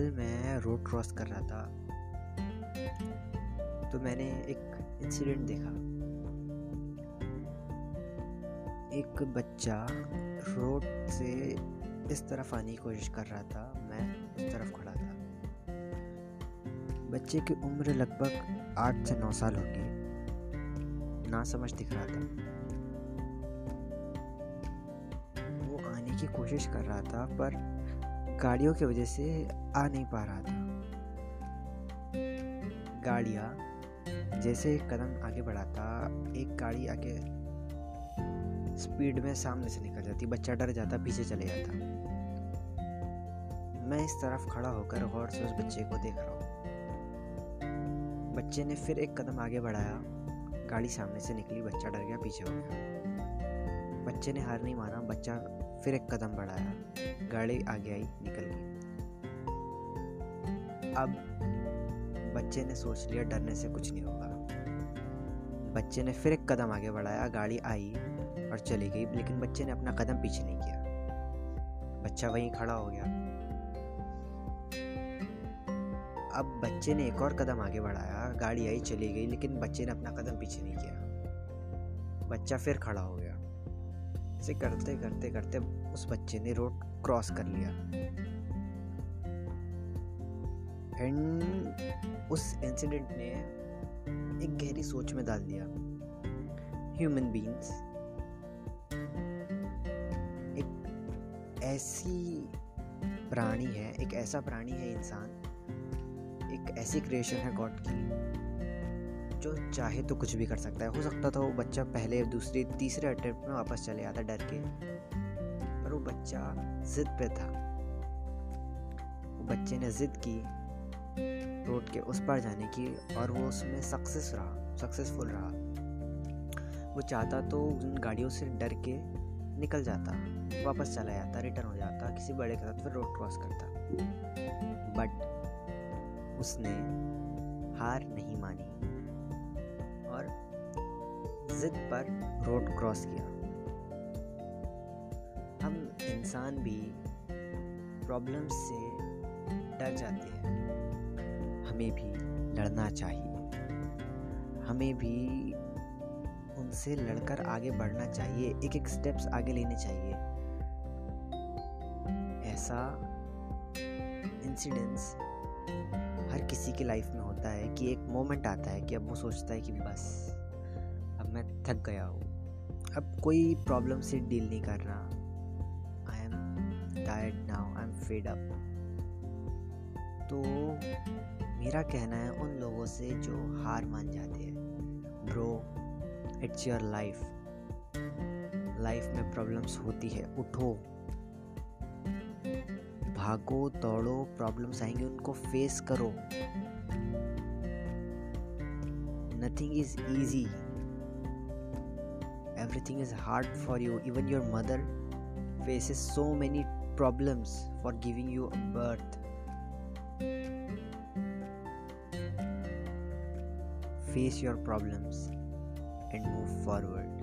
कल मैं road cross कर रहा था तो मैंने एक इंसिडेंट देखा। एक बच्चा रोड से इस तरफ़ आने की कोशिश कर रहा था, मैं उस तरफ़ खड़ा था। बच्चे की उम्र लगभग आठ से नौ साल होगी, ना समझ दिख रहा था। वो आने की कोशिश कर रहा था, पर गाड़ियों की वजह से आ नहीं पा रहा था। गाड़ियाँ, जैसे कदम आगे बढ़ाता, एक गाड़ी आगे स्पीड में सामने से निकल जाती, बच्चा डर जाता, पीछे चले जाता। मैं इस तरफ़ खड़ा होकर गौर से उस बच्चे को देख रहा हूँ। बच्चे ने फिर एक कदम आगे बढ़ाया, गाड़ी सामने से निकली, बच्चा डर गया, पीछे हो गया। बच्चे ने हार नहीं माना, बच्चा फिर एक कदम बढ़ाया। गाड़ी आगे आई, निकल गई। अब बच्चे ने सोच लिया, डरने से कुछ नहीं होगा। बच्चे ने फिर एक कदम आगे बढ़ाया, गाड़ी आई और चली गई, लेकिन बच्चे ने अपना कदम पीछे नहीं किया। बच्चा वहीं खड़ा हो गया। अब बच्चे ने एक और कदम आगे बढ़ाया, गाड़ी आई, चली गई, लेकिन बच्चे ने अपना कदम पीछे नहीं किया। बच्चा फिर खड़ा हो गया। इसे करते करते करते उस बच्चे ने रोड क्रॉस कर लिया। एंड उस इंसिडेंट ने एक गहरी सोच में डाल दिया। ह्यूमन बींग्स एक ऐसी प्राणी है, एक ऐसा प्राणी है इंसान, एक ऐसी क्रिएशन है गॉड की। जो चाहे तो कुछ भी कर सकता है। हो सकता था वो बच्चा पहले दूसरे, तीसरे अटेम्प्ट में वापस चले आता डर के। पर वो बच्चा जिद पे था। वो बच्चे ने जिद की रोड के उस पार जाने की और वो उसमें सक्सेस रहा सक्सेसफुल रहा। वो चाहता तो उन गाड़ियों से डर के निकल जाता, वापस चला जाता रिटर्न हो जाता, किसी बड़े के साथ फिर रोड क्रॉस करता। बट उसने हार नहीं मानी। जिद पर रोड क्रॉस किया। हम इंसान भी प्रॉब्लम्स से डर जाते हैं। हमें भी लड़ना चाहिए। हमें भी उनसे लड़कर आगे बढ़ना चाहिए एक एक स्टेप्स आगे लेने चाहिए। ऐसा इंसिडेंस हर किसी की लाइफ में होता है कि एक मोमेंट आता है कि अब वो सोचता है कि बस। मैं थक गया हूँ। अब कोई प्रॉब्लम से डील नहीं कर रहा I am tired now I am fed up तो मेरा कहना है उन लोगों से जो हार मान जाते हैं। Bro it's your life life में प्रॉब्लम्स होती है, उठो। भागो, दौड़ो प्रॉब्लम्स आएँगे, उनको फेस करो। Nothing is easy everything is hard for you. Even your mother faces so many problems for giving you a birth. Face your problems and move forward.